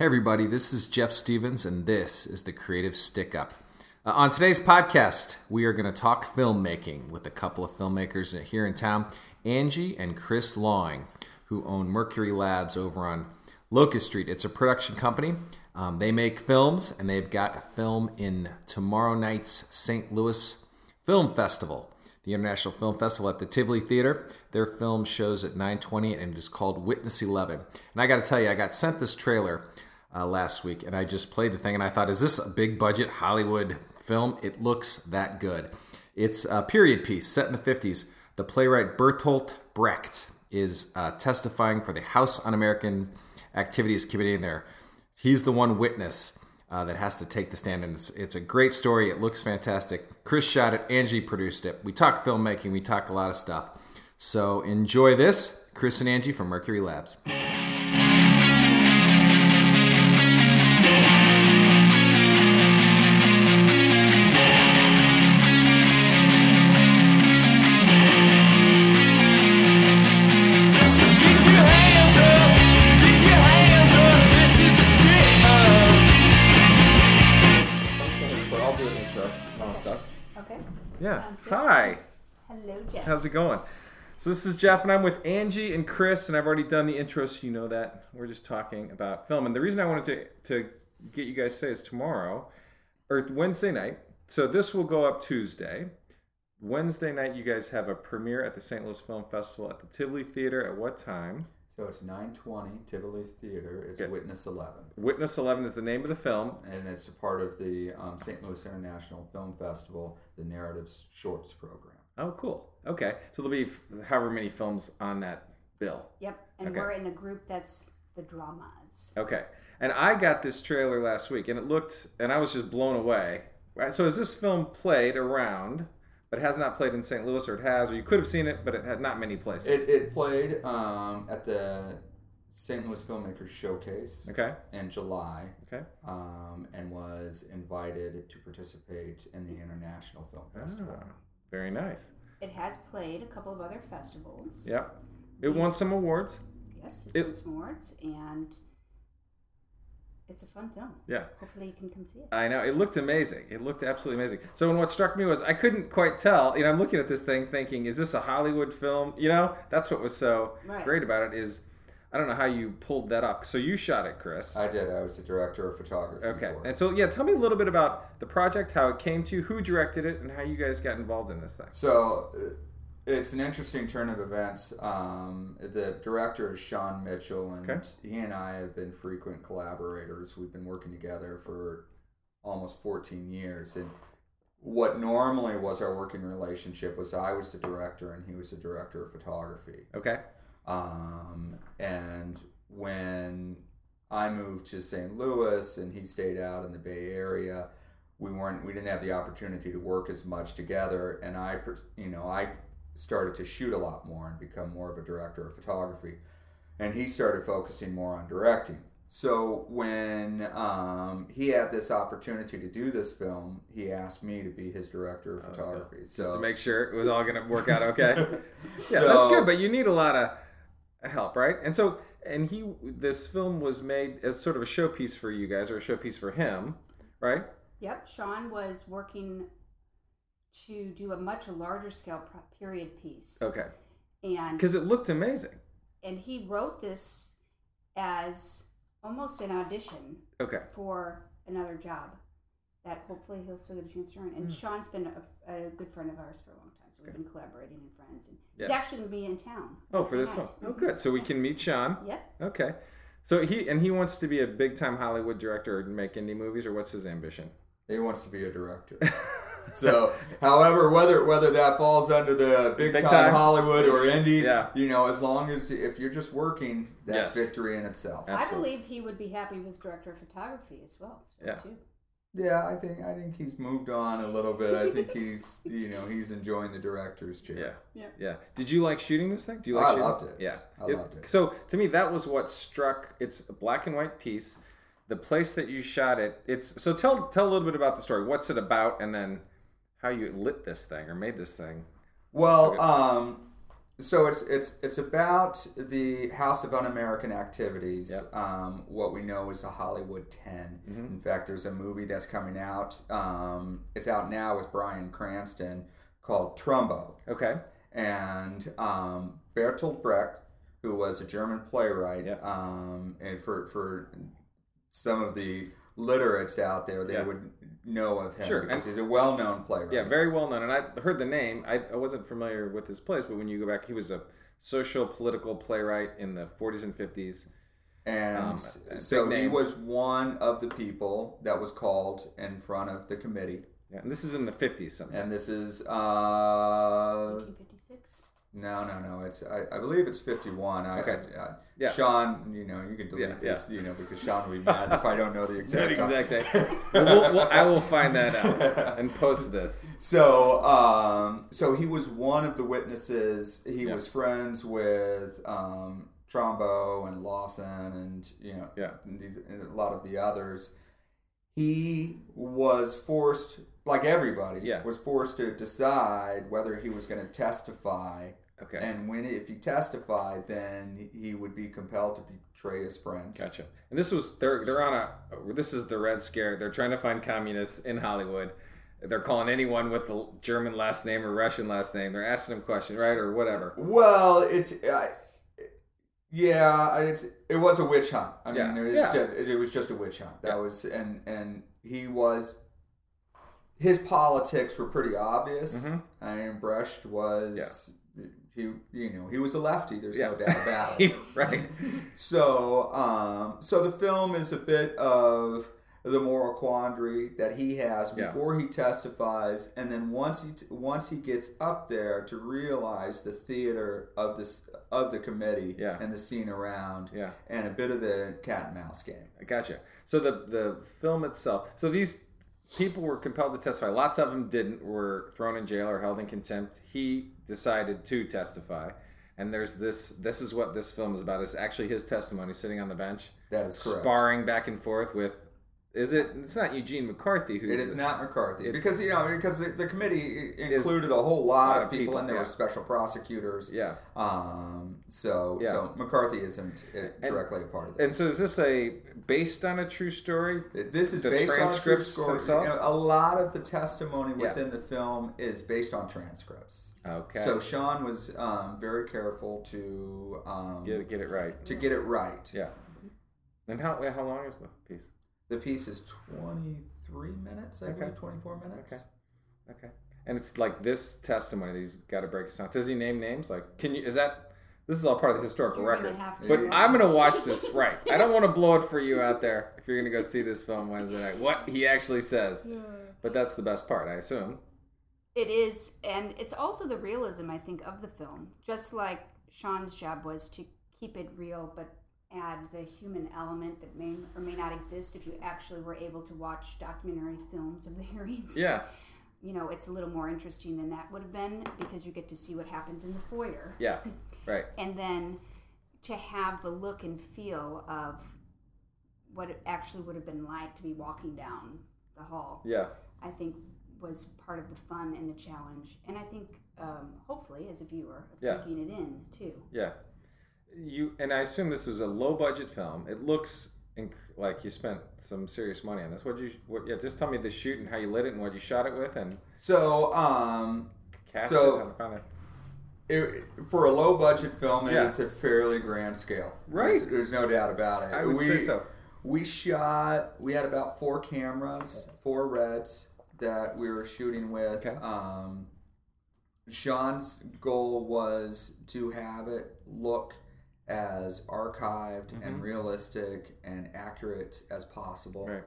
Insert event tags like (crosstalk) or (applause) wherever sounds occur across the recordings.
Hey, everybody, this is Jeff Stevens, and this is the Creative Stick Up. Uh, on today's podcast, we are going to talk filmmaking with a couple of filmmakers here in town, Angie and Chris Lawing, who own Mercury Labs over on Locust Street. It's a production company. Um, they make films, and they've got a film in tomorrow night's St. Louis Film Festival, the International Film Festival at the Tivoli Theater. Their film shows at 9:20, and it is called Witness 11. And I got to tell you, I got sent this trailer uh, last week, and I just played the thing, and I thought, is this a big budget Hollywood film? It looks that good. It's a period piece set in the 50s. The playwright Bertolt Brecht is uh, testifying for the House Un-American Activities Committee in there. He's the one witness uh, that has to take the stand, and it's, it's a great story. It looks fantastic. Chris shot it, Angie produced it. We talk filmmaking, we talk a lot of stuff. So enjoy this. Chris and Angie from Mercury Labs. How's it going? So this is Jeff, and I'm with Angie and Chris, and I've already done the intro, so you know that we're just talking about film. And the reason I wanted to to get you guys to say is tomorrow or Wednesday night. So this will go up Tuesday. Wednesday night, you guys have a premiere at the St. Louis Film Festival at the Tivoli Theater. At what time? So it's 920 Tivoli's Theater. It's Okay. Witness 11. Witness 11 is the name of the film. And it's a part of the um, St. Louis International Film Festival, the Narratives Shorts program. Oh, cool. Okay, so there'll be however many films on that bill. Yep. And Okay. we're in the group that's the dramas. Okay. And I got this trailer last week and it looked, and I was just blown away. Right? So, is this film played around, but has not played in St. Louis, or it has, or you could have seen it, but it had not many places? It, it played um, at the St. Louis Filmmakers Showcase okay. in July Okay. um, and was invited to participate in the International Film Festival. Ah, very nice. It has played a couple of other festivals. Yep. It won some awards. Yes, it's It- won some awards, and it's a fun film. Yeah. Hopefully, you can come see it. I know. It looked amazing. It looked absolutely amazing. So, and what struck me was I couldn't quite tell. You know, I'm looking at this thing thinking, is this a Hollywood film? You know, that's what was so Right. great about it is I don't know how you pulled that off. So, you shot it, Chris. I did. I was the director of photography. Okay. And so, yeah, tell me a little bit about the project, how it came to you, who directed it, and how you guys got involved in this thing. So uh, it's an interesting turn of events. Um, the director is Sean Mitchell, and Okay. he and I have been frequent collaborators. We've been working together for almost 14 years. And what normally was our working relationship was I was the director and he was the director of photography. Okay. Um, and when I moved to St. Louis and he stayed out in the Bay Area, we weren't we didn't have the opportunity to work as much together. And I, you know, I started to shoot a lot more and become more of a director of photography, and he started focusing more on directing. So when um, he had this opportunity to do this film, he asked me to be his director of photography. Just So to make sure it was all going to work out okay. (laughs) yeah, So- that's good, but you need a lot of help, right? And so, and he, this film was made as sort of a showpiece for you guys, or a showpiece for him, right? Yep. Sean was working to do a much larger scale period piece. Okay. And Because it looked amazing. and he wrote this as almost an audition Okay. for another job that hopefully he'll still get a chance to earn. And Hmm. Sean's been a, a good friend of ours for a long time, so we've been collaborating and friends. And he's actually going to be in town. Oh, for this one. film. Oh, good. So we can meet Sean. Yep. Okay. So he and he wants to be a big time Hollywood director and make indie movies, or what's his ambition? He wants to be a director. (laughs) so, however, whether whether that falls under the big, Big time, time. Hollywood or indie, Yeah. you know, as long as if you're just working, that's Yes. victory in itself. Yeah. I believe he would be happy with director of photography as well. Yeah. Too. Yeah, I think I think he's moved on a little bit. I think he's (laughs) you know he's enjoying the director's chair. Yeah. Yeah. Yeah. Did you like shooting this thing? Do you Oh, like I shooting? loved it. Yeah. I loved it. So to me, that was what struck. It's a black and white piece. The place that you shot it. It's so tell tell a little bit about the story. What's it about, and then how you lit this thing or made this thing. Well, Okay. um, so it's it's it's about the House of Un-American Activities. Yep. Um, what we know is the Hollywood 10 In fact, there's a movie that's coming out. Um, it's out now with Bryan Cranston called Trumbo, Okay. and um, Bertolt Brecht, who was a German playwright, Yep. um, and for for some of the literates out there, they Yeah. would know of him Sure, because and- he's a well-known playwright. Yeah, very well known. And I heard the name. I, I wasn't familiar with his plays, but when you go back, he was a social political playwright in the 40s and 50s. And Um, so he was one of the people that was called in front of the committee. Yeah, and this is in the 50s. Something. And this is uh 1956. No no no it's I, I believe it's 51. Okay. I, I, Yeah. Sean, you know, you can delete Yeah, this, you know, because Sean will be mad if I don't know the (laughs) exact time. exact day. (laughs) Well, we'll, we'll, I will find that out and post this. So, um, so he was one of the witnesses. He Yeah. was friends with um, Trumbo and Lawson, and you know, Yeah. and these, and a lot of the others. He was forced, like everybody, Yeah. was forced to decide whether he was going to testify. Okay. And when if he testified, then he would be compelled to betray his friends. Gotcha. And this was they're they're on a this is the Red Scare. They're trying to find communists in Hollywood. They're calling anyone with a German last name or Russian last name. They're asking them questions, right, or whatever. Well, it's I yeah, it's it was a witch hunt. I Yeah, mean, it was yeah. just it was just a witch hunt. That Yeah. was and and he was his politics were pretty obvious. Mhm. I mean, Brecht was he you know he was a lefty. There's no doubt about (laughs) it. right. So, um, so the film is a bit of the moral quandary that he has Yeah. before he testifies, and then once he once he gets up there to realize the theater of this of the committee Yeah. and the scene around, Yeah. and a bit of the cat and mouse game. I gotcha. So the the film itself. So these people were compelled to testify. Lots of them didn't. Were thrown in jail or held in contempt. He decided to testify. And there's this. This is what this film is about. It's actually his testimony, sitting on the bench, That is correct. sparring back and forth with. Is it? It's not Eugene McCarthy who's. It is not McCarthy because you know because the, the committee included a whole lot, of people, and there yeah. were special prosecutors. Yeah. Um. So Yeah. so McCarthy isn't uh, directly a part of this. And so is this a based on a true story? This is The based on a true story. You know, a lot of the testimony Yeah. within the film is based on transcripts. Okay. So Sean was um, very careful to um, get get it right. to get it right. Yeah. And how how long is the piece? The piece is twenty three minutes, I Okay. believe, twenty four minutes. Okay. Okay. And it's like this testimony that he's got to break his down. Does he name names? Like, can you? Is that? This is all part of the historical You're record. have to But watch. I'm gonna watch this. (laughs) Right. I don't want to blow it for you out there if you're gonna go see this film Wednesday night. What he actually says. But that's the best part, I assume. It is, and it's also the realism I think of the film. Just like Sean's job was to keep it real, but add the human element that may or may not exist if you actually were able to watch documentary films of the (laughs) hearings. Yeah. You know, it's a little more interesting than that would have been because you get to see what happens in the foyer. Yeah. Right. (laughs) and then to have the look and feel of what it actually would have been like to be walking down the hall Yeah. i think was part of the fun and the challenge and i think um, hopefully as a viewer of Yeah. taking it in too Yeah. You and I assume this is a low budget film. It looks inc- like you spent some serious money on this. What you? What? Yeah. Just tell me the shoot and how you lit it and what you shot it with and So um, cast So- it. It. for a low budget film, it is Yeah. a fairly grand scale. Right. There's, there's no doubt about it. I would we, say so. We shot. We had about four cameras, four reds that we were shooting with. Okay. Um, Sean's goal was to have it look as archived Mm-hmm. and realistic and accurate as possible. Right.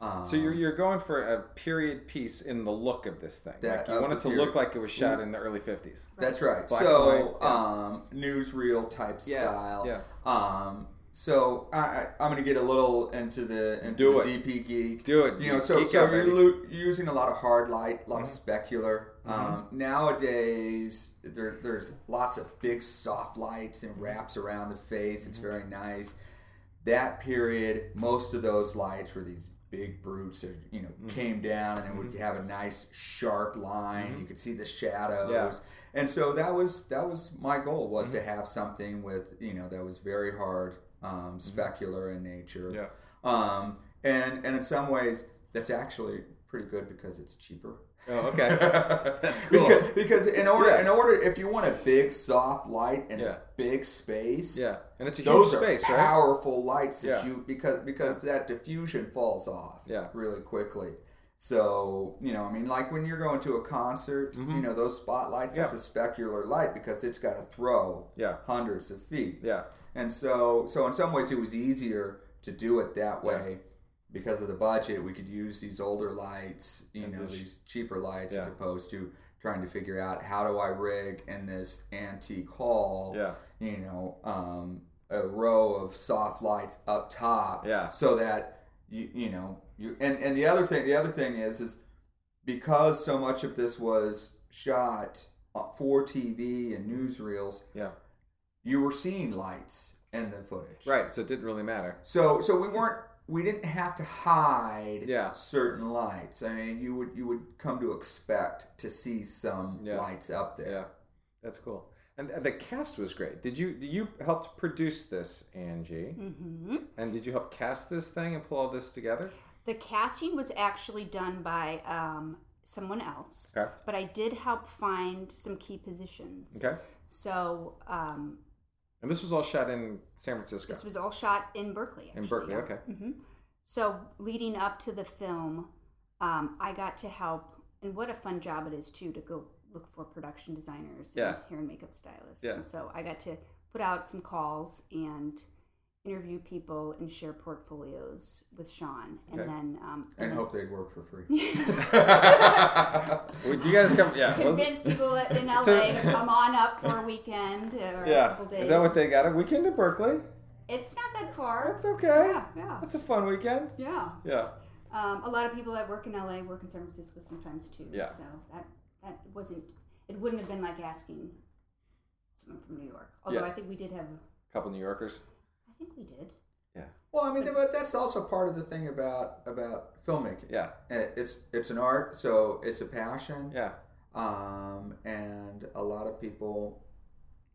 Um, So you're you're going for a period piece in the look of this thing. That- Like you want it to period. look like it was shot in the early '50s. That's right. Black so, yeah. um, newsreel type Yeah, style. yeah. Um, so I, I, I'm going to get a little into the into Do the it. DP geek. Do it. You know, so Geek so you're lo- using a lot of hard light, a lot of Mm-hmm. specular. Um, nowadays, there, there's lots of big soft lights and wraps around the face. Mm-hmm. It's very nice. That period, most of those lights were these big brutes that you know came down and it would have a nice sharp line. You could see the shadows, Yeah. and so that was that was my goal was to have something with you know that was very hard, um, specular in nature. Yeah. Um, and and in some ways that's actually pretty good because it's cheaper. Oh, okay. (laughs) That's cool. Because, because in order Yeah. in order if you want a big soft light and Yeah. a big space, yeah, and it's a those huge are space, right? powerful lights that Yeah. you because because that diffusion falls off Yeah. really quickly. So you know, I mean, like when you're going to a concert, you know those spotlights. That's Mm-hmm. A specular light because it's got to throw Yeah. hundreds of feet. Yeah. And so, so in some ways, it was easier to do it that way because of the budget. We could use these older lights, you know, just- these cheaper lights, as opposed to trying to figure out how do I rig in this antique hall, Yeah. you know, um, a row of soft lights up top, Yeah. so that you, you know, you. And and the other thing, the other thing is, is because so much of this was shot for TV and newsreels Yeah. you were seeing lights in the footage. Right. So it didn't really matter. So so we weren't we didn't have to hide Yeah. certain lights. I mean you would you would come to expect to see some Yeah. lights up there. Yeah. That's cool. And and the cast was great. Did you you helped produce this, Angie? Mm-hmm. And did you help cast this thing and pull all this together? The casting was actually done by um, someone else, Okay. but I did help find some key positions. Okay. So um, And this was all shot in San Francisco. this was all shot in Berkeley. in Berkeley. Okay. hmm So leading up to the film, um, I got to help, and what a fun job it is too to go look for production designers Yeah. and hair and makeup stylists. Yeah. And so I got to put out some calls and interview people and share portfolios with Sean, and Okay. then um, And then hope they'd work for free. (laughs) Would you guys come? Yeah. convince people in LA (laughs) So- to come on up for a weekend or a couple days. Is that what they got? A weekend in Berkeley? It's not that far. That's okay. Yeah, yeah, That's a fun weekend. yeah. Yeah. Um, a lot of people that work in LA work in San Francisco sometimes too. Yeah. So that that wasn't. It wouldn't have been like asking someone from New York. Although Yeah. I think we did have. A couple New Yorkers. I think we did. Yeah. well, I mean, but that's also part of the thing about about filmmaking. Yeah. Uh, It's it's an art, so it's a passion. Yeah. Um, and a lot of people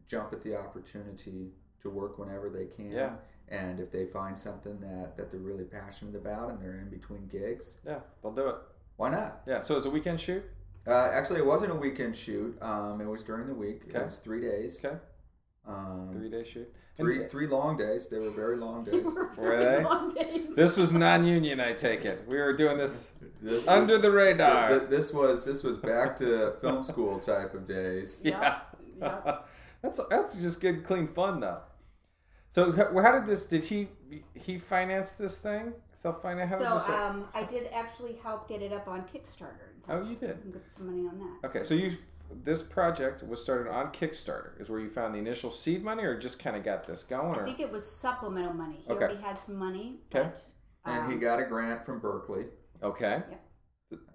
jump at the opportunity to work whenever they can. Yeah. And if they find something that, that they're really passionate about and they're in between gigs, Yeah. They'll do it. why not? Yeah. So it's a weekend shoot. Uh, actually, it wasn't a weekend shoot. Um, it was during the week. Okay. It was three days. Okay. Um, Three day shoot. Three, And three long days. They were very long (laughs) days. were Were they? long days. This was non-union, I take it. We were doing this This- under the radar. th- th- This was this was back to film school type of days. yeah. Yeah. (laughs) that's that's just good, clean fun, though. So how did this? Did he he finance this thing? Self finance? So um, I did actually help get it up on Kickstarter. oh, you did. And get some money on that. Okay, so you this project was started on Kickstarter. Is where you found the initial seed money, or just kind of got this going? I think it was supplemental money. He Okay. already had some money, Okay. but And he um, got a grant from Berkeley. okay,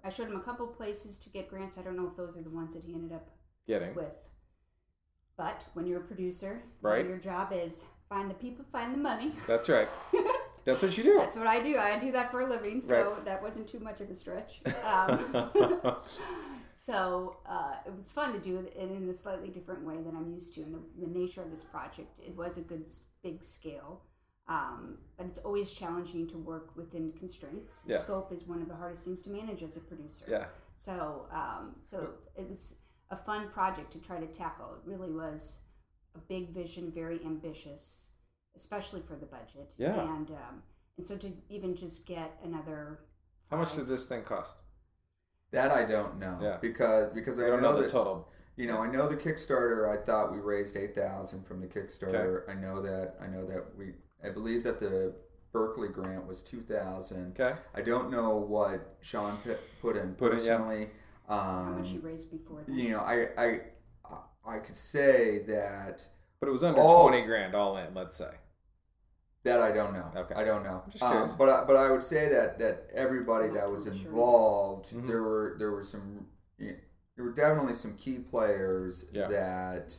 I showed him a couple places to get grants. I don't know if those are the ones that he ended up getting with. But when you're a producer, Right. your job is find the people, find the money. (laughs) that's right. (laughs) That's what you do. That's what I do. I do that for a living, so Right. that wasn't too much of a stretch. (laughs) Um, so uh, it was fun to do it in, a slightly different way than I'm used to. And the, the nature of this project, it was a good big scale, um, but it's always challenging to work within constraints. Yeah. Scope is one of the hardest things to manage as a producer. yeah. So, um, so it was a fun project to try to tackle. It really was a big vision, very ambitious, especially for the budget. Yeah. And um, and so to even just get another. How much did this thing cost? That I don't know. Yeah. Because because I I don't know, know the that total. you know I know the Kickstarter. I thought we raised eight thousand from the Kickstarter. I know that I know that we I believe that the Berkeley grant was two thousand. Okay. I don't know what Sean pi- put in Put in, yeah. personally. How much you Um, raised before that? you know, I I I could say that But it was under Oh. twenty grand all in. Let's say. That I don't know. Okay. I don't know. Um, but I, but I would say that that everybody that was Sure. involved, Mhm. there were there were some there were definitely some key players Yeah. that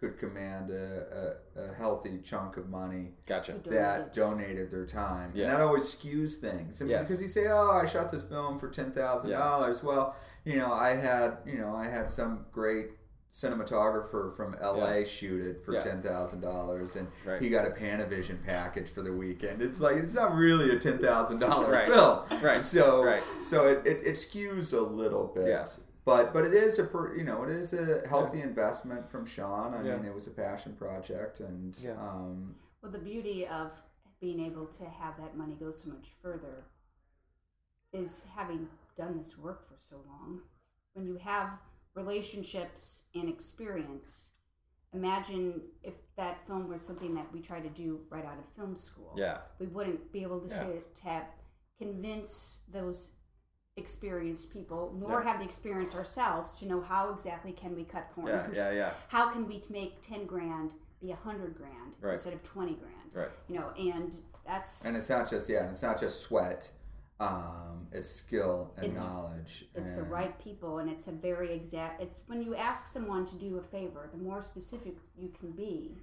could command a, a, a healthy chunk of money Gotcha. that donated their time. Yes. And that always skews things. I mean, Yes. because you say, "Oh, I shot this film for ten thousand dollars." Well, you know, I had you know I had some great cinematographer from LA Yeah. shoot it for Yeah. ten thousand dollars, and Right. he got a Panavision package for the weekend. It's like it's not really a ten thousand dollar Right. film, Right. (laughs) So Right. so it, it, it skews a little bit. Yeah. But but it is a per, you know it is a healthy investment from Sean. I Yeah. mean it was a passion project and Yeah. um, Well, the beauty of being able to have that money go so much further is having done this work for so long. When you have relationships and experience, imagine if that film was something that we tried to do right out of film school. Yeah. We wouldn't be able to, Yeah. to have, convince those experienced people, nor Yeah. have the experience ourselves to know how exactly can we cut Yeah. corners Yeah. Yeah. how can we make 10 grand be a 100 grand Right. instead of 20 grand Right. you know and that's and it's not just yeah, and it's not just sweat. Um, it's skill and It's- knowledge. it's the right people and it's a very exact it's when you ask someone to do a favor the more specific you can be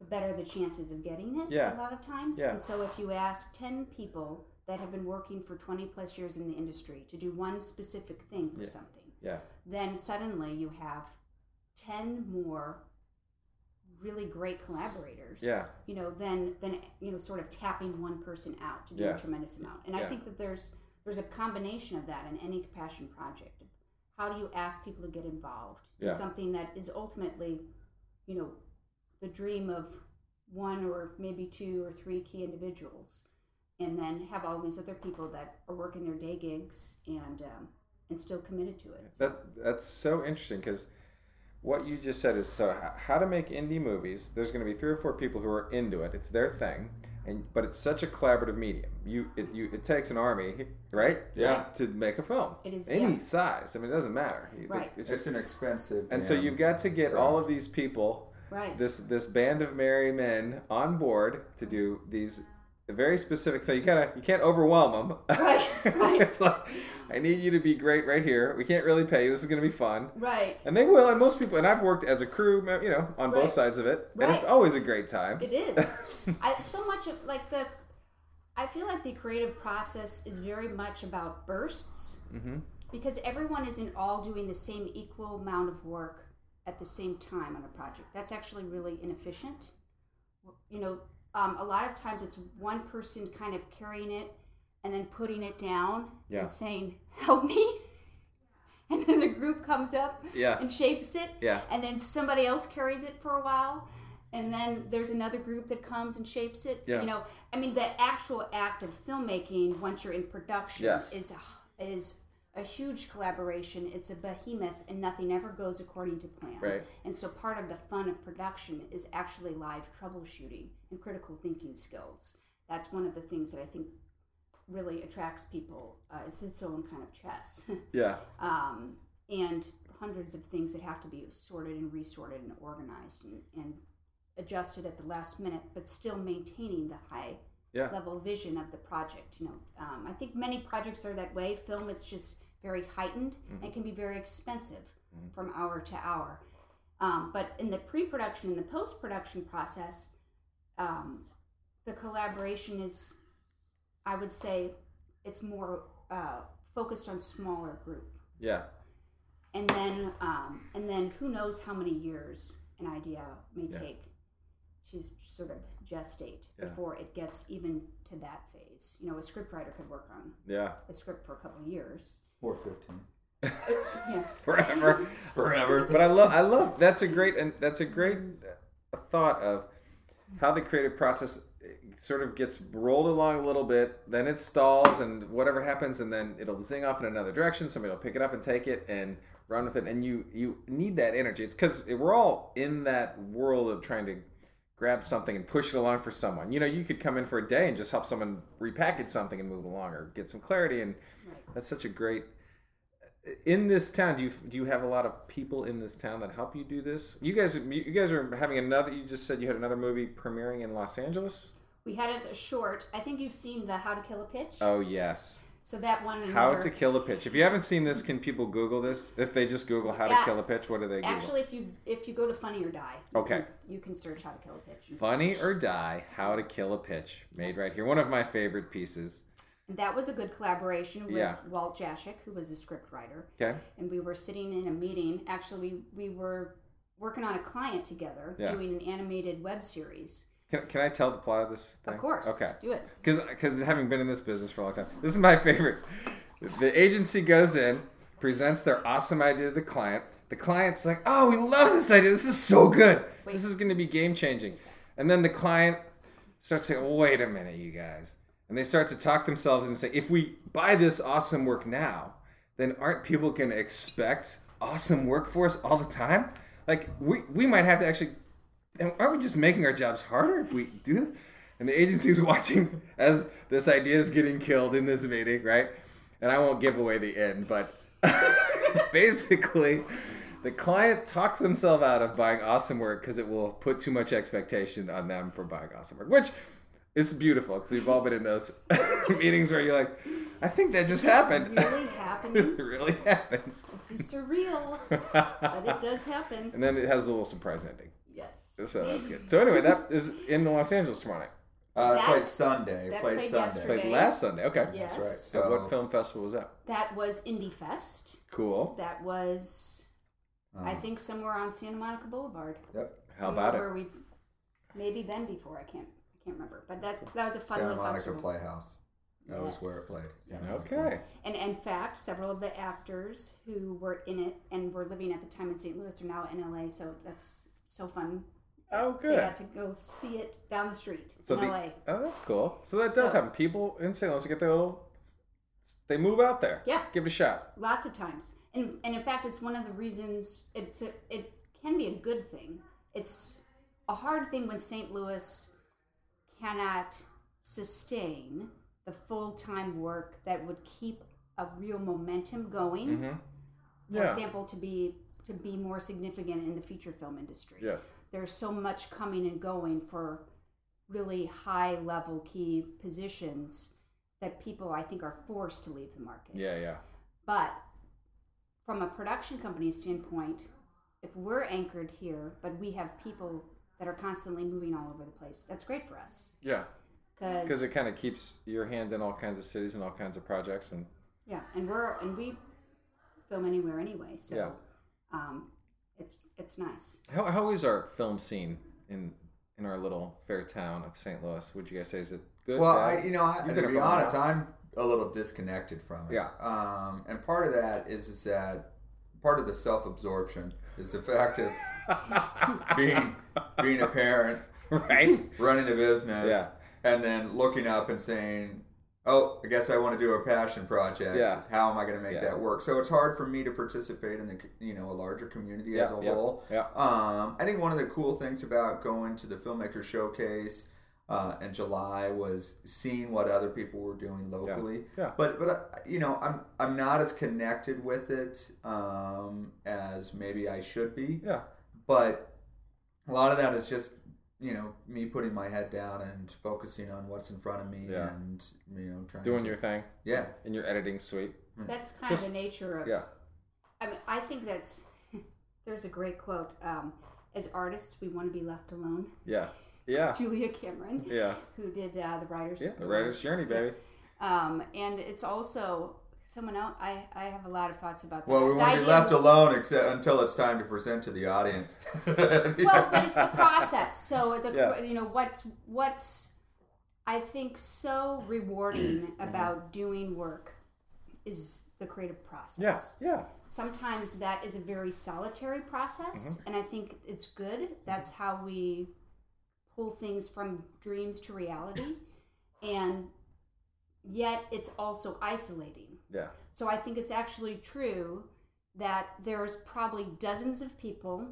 the better the chances of getting it Yeah. a lot of times Yeah. and so if you ask 10 people that have been working for 20 plus years in the industry to do one specific thing for Yeah. something Yeah. then suddenly you have 10 more really great collaborators Yeah. you know then then you know sort of tapping one person out to do Yeah. a tremendous amount and Yeah. i think that there's there's a combination of that in any passion project how do you ask people to get involved Yeah. in something that is ultimately you know the dream of one or maybe two or three key individuals and then have all these other people that are working their day gigs and um, and still committed to it That that's so interesting because what you just said is so how to make indie movies. There's going to be three or four people who are into it. It's their thing, and but it's such a collaborative medium. You it you it takes an army, right? Yeah. To make a film, It is, any yeah. size. I mean, it doesn't matter. Right. It's It's an expensive. and so you've got to get all of these people, right this this band of merry men, on board to do these very specific. So you gotta you can't overwhelm them. (laughs) Right, right. it's like I need you to be great right here. We can't really pay you. This is going to be fun. right And they will, and most people, and I've worked as a crew, you know, on both sides of it, and it's always a great time. It is. (laughs) I so much of like the. I feel like the creative process is very much about bursts Mhm. because everyone isn't all doing the same equal amount of work at the same time on a project. That's actually really inefficient. You know, um, a lot of times it's one person kind of carrying it and then putting it down Yeah. and saying, "Help me," (laughs) and then the group comes up Yeah. and shapes it Yeah. and then somebody else carries it for a while and then there's another group that comes and shapes it Yeah. you know i mean the actual act of filmmaking once you're in production Yes. is is a huge collaboration. It's a behemoth and nothing ever goes according to plan. Right. and so part of the fun of production is actually live troubleshooting and critical thinking skills. That's one of the things that i think really attracts people. Uh, it's its own kind of chess. (laughs) Yeah. um, and hundreds of things that have to be sorted and resorted and organized and, and adjusted at the last minute, but still maintaining the high Yeah. level vision of the project. You know, um, I think many projects are that way. Film, it's just very heightened and can be very expensive from hour to hour. Um, but in the pre-production and the post-production process, um, the collaboration is, I would say, it's more uh, focused on smaller group Yeah. and then um, and then who knows how many years an idea may Yeah. take to sort of gestate Yeah. before it gets even to that phase. You know, a scriptwriter could work on Yeah. a script for a couple of years. or fifteen Uh, yeah, (laughs) Forever. (laughs) forever. but I love, I love. That's a great, and that's a great uh, thought of how the creative process uh, sort of gets rolled along a little bit, then it stalls, and whatever happens, and then it'll zing off in another direction. Somebody will pick it up and take it and run with it, and you you need that energy. It's because we're all in that world of trying to grab something and push it along for someone. You know, you could come in for a day and just help someone repackage something and move along, or get some clarity, and that's such a great in this town do you do you have a lot of people in this town that help you do this you guys you guys are having another you just said you had another movie premiering in los angeles We had a short. I think you've seen the How to Kill a Pitch. oh yes So that one and How to kill a pitch. If you haven't seen this, can people Google this? If they just Google how Yeah. to kill a pitch, what do they Google? Actually, if you if you go to Funny or Die, you Okay. can, you can search how to kill a pitch. Funny or Die, How to Kill a Pitch, made right here. One of my favorite pieces. That was a good collaboration with Yeah. Walt Jashik, who was the script writer. Okay. And we were sitting in a meeting. Actually, we, we were working on a client together, Yeah. doing an animated web series. Can, can I tell the plot of this? Thing? Of course. Okay. Do it. Because because having been in this business for a long time, this is my favorite. The agency goes in, presents their awesome idea to the client. The client's like, "Oh, we love this idea. This is so good. Wait. This is going to be game changing." And then the client starts saying, "Wait a minute, you guys," and they start to talk themselves and say, "If we buy this awesome work now, then aren't people going to expect awesome work for us all the time? Like we we might have to actually aren't we just making our jobs harder if we do this? And the agency's (laughs) watching as this idea is getting killed in this meeting, right? And I won't give away the end, but (laughs) basically, the client talks himself out of buying awesome work because it will put too much expectation on them for buying awesome work, which is beautiful because we've all been in those (laughs) meetings where you're like, I think that just happened. Really it happening. really happens. this is surreal, but it does happen. And then it has a little surprise ending. Yes. So that's good. So anyway, that is in Los Angeles tomorrow night. Uh, That- played Sunday. that played played Sunday. yesterday. Played last Sunday. Okay. Yes. That's right. So So what film festival was that? That was Indie Fest. Cool. That was, I um, think, somewhere on Santa Monica Boulevard. Yep. How about it? Where we've maybe been before. I can't. I can't remember. But that that was a fun Santa little Monica festival. Playhouse. That was where it played. Yes. Okay. And in fact, several of the actors who were in it and were living at the time in St. Louis are now in LA. So that's so fun. Oh, They good. got to go see it down the street So in the, LA. oh, that's cool. So that does So- happen. People in St. Louis get their little. They move out there. Yeah. Give it a shot. Lots of times, and and in fact, it's one of the reasons it's a, it can be a good thing. It's a hard thing when St. Louis cannot sustain the full time work that would keep a real momentum going. Mm-hmm. For Yeah. example, to be to be more significant in the feature film industry. Yes. There's so much coming and going for really high level key positions that people I think are forced to leave the market. Yeah. Yeah. But from a production company standpoint, if we're anchored here, but we have people that are constantly moving all over the place, that's great for us. Yeah. Because it kind of keeps your hand in all kinds of cities and all kinds of projects and yeah, and we're and we film anywhere anyway, so Yeah. Um, it's it's nice. how, how is our film scene in in our little fair town of St. Louis? Would you guys say is it good? Well. I, you know, I, to be here for a honest, while. I'm a little disconnected from it. Yeah. Um, and part of that is is that part of the self absorption is the fact of (laughs) being being a parent, right. running the business, Yeah. and then looking up and saying, "Oh, I guess I want to do a passion project. Yeah. How am I going to make Yeah. that work?" So it's hard for me to participate in the you know a larger community as Yeah, a yeah, whole. yeah. Um, I think one of the cool things about going to the filmmaker showcase. Uh, in July was seeing what other people were doing locally, Yeah. but but uh, you know I'm I'm not as connected with it um, as maybe I should be Yeah. but a lot of that is just you know me putting my head down and focusing on what's in front of me Yeah. and you know trying Doing to, your thing yeah in your editing suite. That's kind of the nature of. Yeah. I mean, I think that's. (laughs) There's a great quote. Um, As artists, we want to be left alone. Yeah. Yeah. (laughs) Julia Cameron, Yeah. who did uh, the writers. Yeah. The writer's journey, baby. Um, and it's also someone else. I, I have a lot of thoughts about that. well we The want to be left of- alone except until it's time to present to the audience (laughs) well, but it's the process. So the Yeah. you know what's what's I think so rewarding (clears throat) mm-hmm. about doing work is the creative process. Yeah. Yeah. Sometimes that is a very solitary process, mm-hmm. and I think it's good. Mm-hmm. That's how we pull things from dreams to reality, and yet it's also isolating. Yeah. So I think it's actually true that there's probably dozens of people,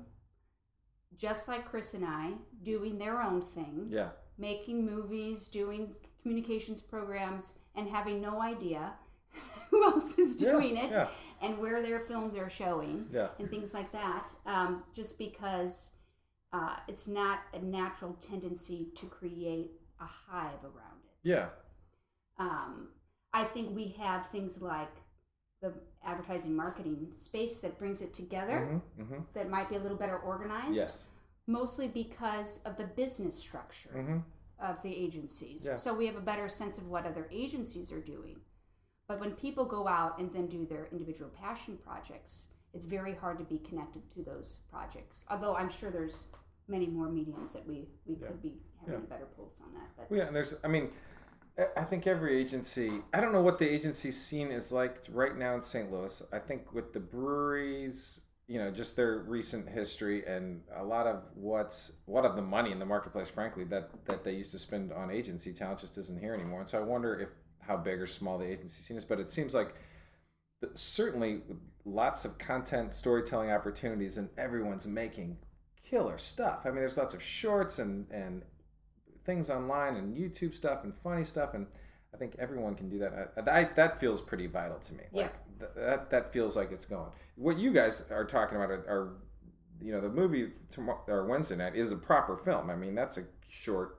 just like Chris and I, doing their own thing, Yeah. making movies, doing communications programs, and having no idea (laughs) who else is Yeah, doing it yeah. and where their films are showing Yeah. and things like that. Um, just because uh, it's not a natural tendency to create a hive around it Yeah. um, I think we have things like the advertising marketing space that brings it together Mm-hmm. that might be a little better organized. Yes. Mostly because of the business structure Mm-hmm. of the agencies. Yeah. So we have a better sense of what other agencies are doing. But when people go out and then do their individual passion projects, it's very hard to be connected to those projects. Although I'm sure there's many more mediums that we, we could be having Yeah. a better pulse on that. But Well, yeah, and there's, I mean, I- think every agency, I don't know what the agency scene is like right now in St. Louis. I think with the breweries, you know, just their recent history and a lot of what's, what of the money in the marketplace, frankly, that, that they used to spend on agency talent just isn't here anymore. And so I wonder if how big or small the agency scene is, but it seems like certainly lots of content storytelling opportunities and everyone's making killer stuff. I mean, there's lots of shorts and, and things online and YouTube stuff and funny stuff, and I think everyone can do that. I, I, that feels pretty vital to me. Like th- that that feels like it's going. What you guys are talking about are, are you know, the movie tomorrow or Wednesday night is a proper film. I mean, that's a short,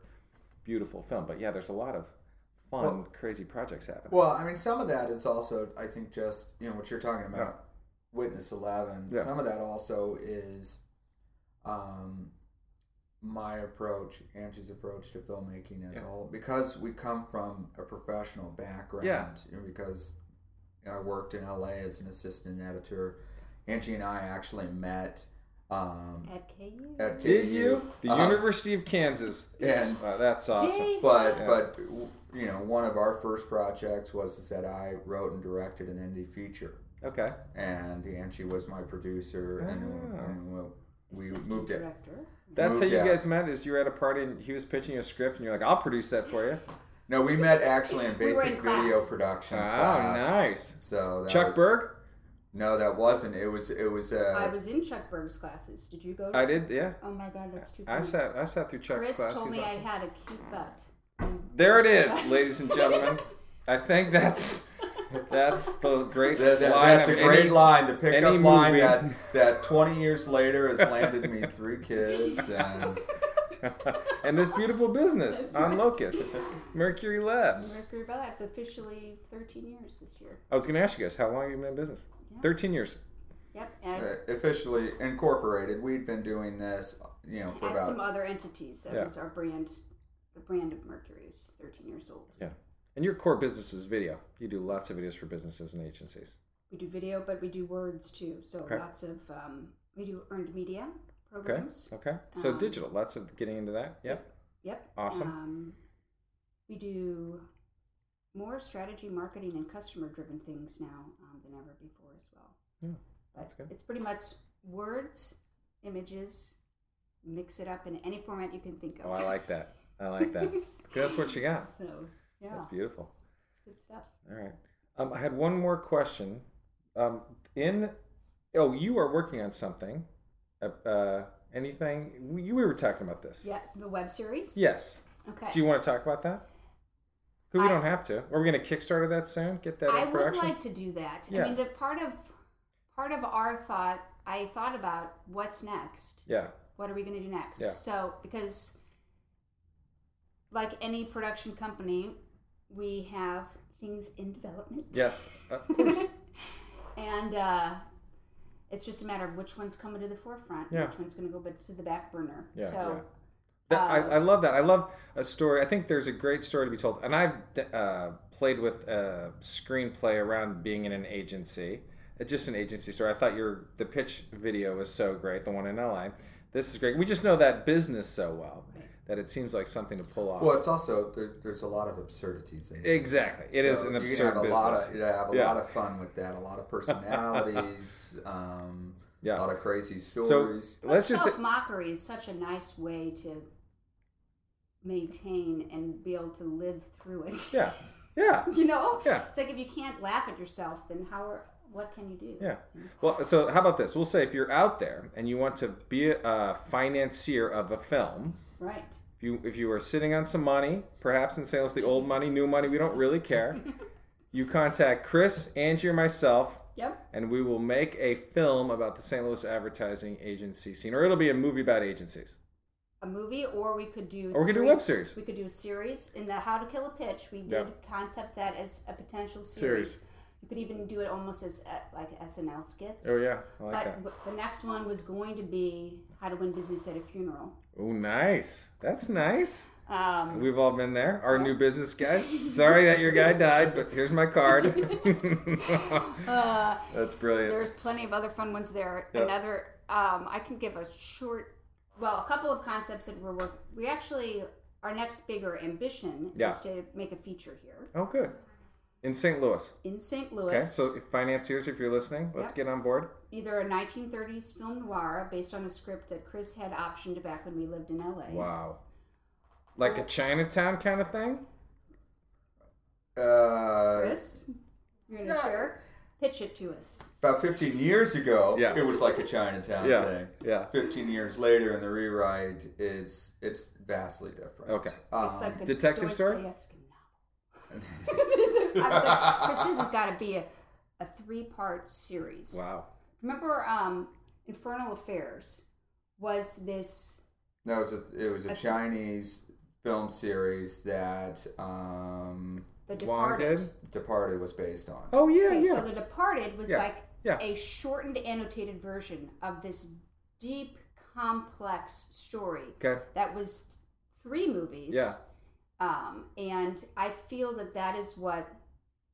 beautiful film. But yeah, there's a lot of fun, Well- crazy projects happening. Well, I mean, some of that is also, I think, just you know what you're talking about, Witness Eleven. Yeah. Some of that also is, um, my approach, Angie's approach to filmmaking as Yeah. a whole, because we come from a professional background. Yeah. you know, because I worked in LA as an assistant editor. Angie and I actually met. Um, at KU? At Did you? The Uh-huh. University of Kansas. And- Uh, that's awesome. Jay. But Yeah. but you know, one of our first projects was is that I wrote and directed an indie feature, Okay. and Angie was my producer, and, Ah. and we, we Assistant moved it. director. That's Moved how you out. guys met. Is you were at a party and he was pitching a script, and you're like, "I'll produce that for you." No, we met actually in (laughs) We basic in video class. production Oh, class. nice. So that Chuck was, Berg. No, that wasn't. It was. It was. Uh, I was in Chuck Berg's classes. Did you go? To I did. Yeah. Oh my God, that's too. I sat. I sat through Chuck's Chris class. told He's me I had a cute butt. There it is, (laughs) ladies and gentlemen. (laughs) I think that's that's the great that, that- line that's of a great any- line, the pickup line movie. that that 20 years later has landed me three kids (laughs) and and this beautiful business on Locust, Mercury Labs. Mercury Labs, It's officially 13 years this year. I was going to ask you guys, how long have you been in business? Yeah. Thirteen years. Yep, and uh, officially incorporated. We'd been doing this, you know, for as some other entities. That Yeah. was our brand. The brand of Mercury is 13 years old. Yeah. And your core business is video. You do lots of videos for businesses and agencies. We do video, but we do words too. So Okay. lots of um, we do earned media programs. Okay. Okay. So Um, digital. Lots of getting into that. Yep. Yep. Awesome. Um, we do more strategy, marketing, and customer-driven things now um, than ever before as well. Yeah, that's good. it's pretty much words, images, mix it up in any format you can think of. Oh, I like that. I like that. (laughs) That's what you got. so yeah, That's beautiful. it's good stuff. All right. Um, I had one more question. Um, in oh, you are working on something. Uh, uh, anything? We, you we were talking about this. Yeah, the web series. Yes. Okay. Do you want to talk about that? Who we I- don't have to. Are we going to Kickstarter that soon? Get that I would production. like to do that. Yeah. I mean, the part of part of our thought, I thought about what's next. yeah. What are we going to do next? Yeah. So, because like any production company, we have things in development. Yes. Of (laughs) course. and uh, it's just a matter of which one's coming to the forefront, Yeah. which one's going to go to the back burner. Yeah, so, That- I, Um, I love that. I love a story. I think there's a great story to be told. And I've uh, played with a screenplay around being in an agency. It's just an agency story. I thought your the pitch video was so great, the one in LA. This is great. We just know that business so well that it seems like something to pull off. well, it's also there, there's a lot of absurdities in it. Exactly. It is an you absurd can have a lot of you have a Yeah. lot of fun with that. A lot of personalities. (laughs) um, Yeah. A lot of crazy so stories. let's just self mockery is such a nice way to maintain and be able to live through it. yeah, yeah, (laughs) you know, Yeah. It's like if you can't laugh at yourself, then how are, what can you do? yeah. Well, so how about this? We'll say if you're out there and you want to be a financier of a film, Right. If you if you are sitting on some money, perhaps in sales, the old money, new money, we don't really care. (laughs) you contact Chris, Angie, or myself, Yep. and we will make a film about the St. Louis advertising agency scene, or it'll be a movie about agencies. a movie, or we could do. Or we could do a web series. We could do a series in the How to Kill a Pitch. We did concept that as a potential series. Series. You could even do it almost as uh, like SNL skits. Oh yeah, I like But that. w- the next one was going to be How to Win Business at a Funeral. Oh, nice. That's nice. Um, We've all been there. Our new business guys. (laughs) Sorry that your guy died, but here's my card. (laughs) uh, That's brilliant. there's plenty of other fun ones there. Yep. Another, um, I can give a short, well, a couple of concepts that we're working. We actually, our next bigger ambition Yeah. is to make a feature here Oh, good. In St. Louis. in St. Louis. Okay, so if financiers, if you're listening, let's Yep. get on board. Either a 1930s film noir based on a script that Chris had optioned back when we lived in LA. Wow. Like a Chinatown kind of thing? Uh, Chris, you're gonna Yeah. share? Pitch it to us. about 15 years ago, Yeah. it was like a Chinatown Yeah, thing. yeah. 15 years later in the rewrite, it's it's vastly different. Okay. Um, It's like a detective story? (laughs) I would say Chris, this has got to be a, a three-part series. Wow. Remember, um, Infernal Affairs was this no, it was a, it was a I- Chinese film series that um, The Wong Departed. did? Departed was based on. Oh, yeah, Okay, yeah. so The Departed was Yeah, like yeah. a shortened, annotated version of this deep, complex story Okay. that was three movies. Yeah. Um, and I feel that that is what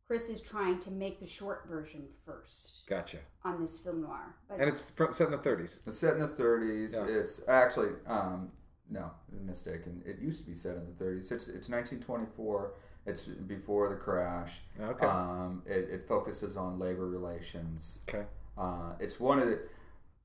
Chris is trying to make the short version first Gotcha. on this film noir. But And it's fr- set in the 30s. It's set in the 30s. Yeah. It's actually um, no mistaken. It used to be set in the 30s. It's it's 1924. It's before the crash. Okay. Um, it, it focuses on labor relations. Okay. Uh, it's one of the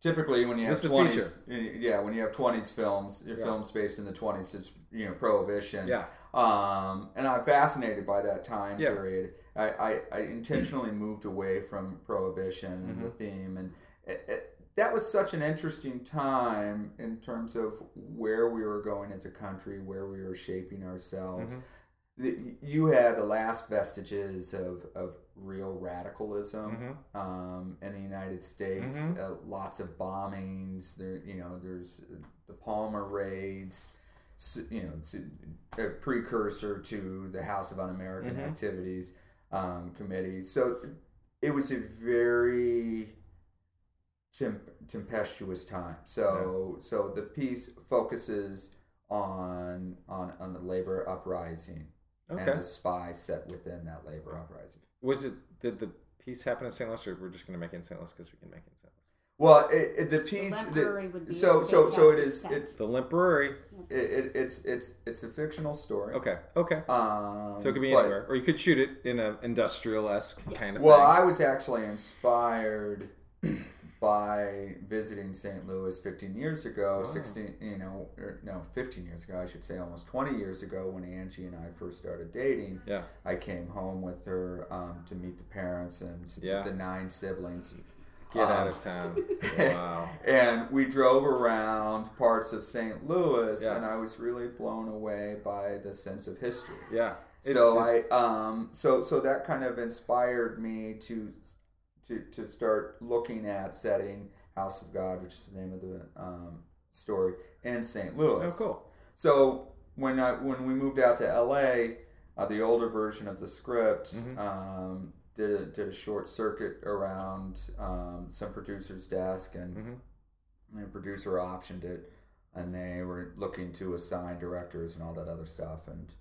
typically when you have This is a twenties, yeah, when you have twenties films, your Yeah. films based in the twenties, it's you know prohibition. Yeah. Um, and I'm fascinated by that time Yeah. period. I, I, I intentionally moved away from prohibition and Mm-hmm. the theme, and it, it, that was such an interesting time in terms of where we were going as a country, where we were shaping ourselves. Mm-hmm. The- You had the last vestiges of, of real radicalism Mm-hmm. um, in the United States. Uh, lots of bombings. There, you know, there's uh, the Palmer raids. You know, a precursor to the House of Un-American Mm-hmm. Activities um, Committee. So it was a very temp- tempestuous time. So so the piece focuses on on on the labor uprising Okay. and the spy set within that labor uprising. Was it, did the piece happen in St. Louis, or we're just going to make it in St. Louis because we can make it in St. Louis? Well, it, it, the piece Lamp the- would be so a so so it fantastic is set. it's The Lemp Brewery. it, it, it's it's it's a fictional story. Okay. Okay. Um, so it could be but- anywhere. Or you could shoot it in an industrial esque kind of Well, thing. I was actually inspired (clears throat) by visiting St. Louis 15 years ago, 16, you know, or, no, 15 years ago, I should say, almost 20 years ago when Angie and I first started dating. Yeah. I came home with her um, to meet the parents and Yeah. the nine siblings. Get out Um, of town. (laughs) Wow. and we drove around parts of St. Louis, Yeah. and I was really blown away by the sense of history. Yeah. It- so it- I um so so that kind of inspired me to to to start looking at setting House of God, which is the name of the um, story, in St. Louis. Oh, cool. So when I when we moved out to LA, uh, the older version of the script Mm-hmm. um, did a, did a short circuit around um, some producer's desk, and Mm-hmm. the producer optioned it, and they were looking to assign directors and all that other stuff, and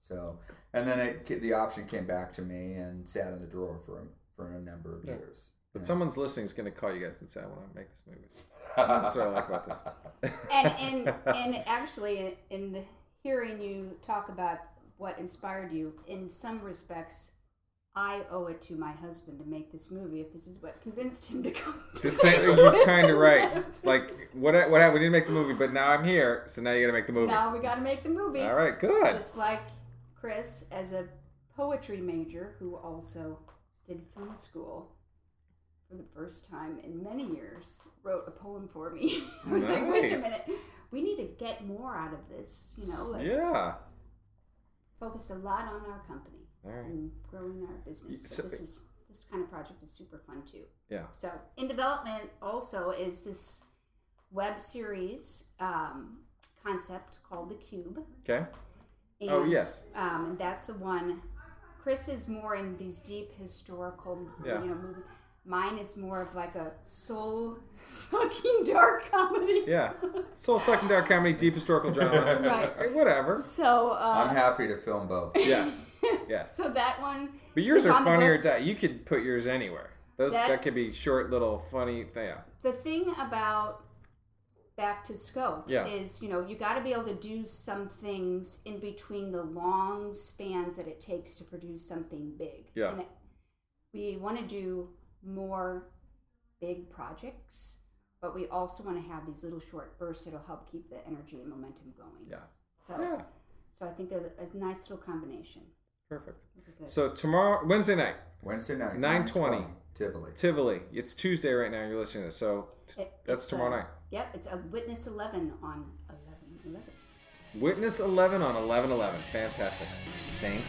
so and then it, the option came back to me and sat in the drawer for a, for a number of years. But someone's listening is going to call you guys and say, I want to make this movie. That's what I like about this. (laughs) and and and actually, in hearing you talk about what inspired you, in some respects, I owe it to my husband to make this movie. If this is what convinced him to come, (laughs) to same, you're kind of right. (laughs) Like, what, what happened? We didn't make the movie, but now I'm here, so now you got to make the movie. now we got to make the movie. All right, good. Just like Chris, as a poetry major who also did film school for the first time in many years, wrote a poem for me. (laughs) I was like, wait a minute, we need to get more out of this. You know, like Yeah. focused a lot on our company right. and growing our business. So- But this is this kind of project is super fun too. Yeah. So in development also is this web series um, concept called the Cube. Okay. And, Oh, yes. Um, and that's the one. Chris is more in these deep historical, Yeah. you know, movie. Mine is more of like a soul sucking (laughs) dark comedy. Yeah. Soul sucking dark comedy, deep historical drama. (laughs) Right. Whatever. So, uh, I'm happy to film both. Yes. (laughs) Yes. so that one. But yours are on funnier. That you could put yours anywhere. Those that, That- could be short, little, funny. Yeah. the thing about back to scope Yeah. is you know you got to be able to do some things in between the long spans that it takes to produce something big Yeah. and it, we want to do more big projects but we also want to have these little short bursts that'll help keep the energy and momentum going Yeah. so Yeah. so i think a, a nice little combination Perfect. Okay. So tomorrow, Wednesday night, Wednesday night, nine twenty, Tivoli. Tivoli. It's Tuesday right now. You're listening to this, so it, that's tomorrow a, night. Yep, it's a Witness Eleven on eleven eleven. Witness Eleven on eleven eleven. Fantastic. Thanks.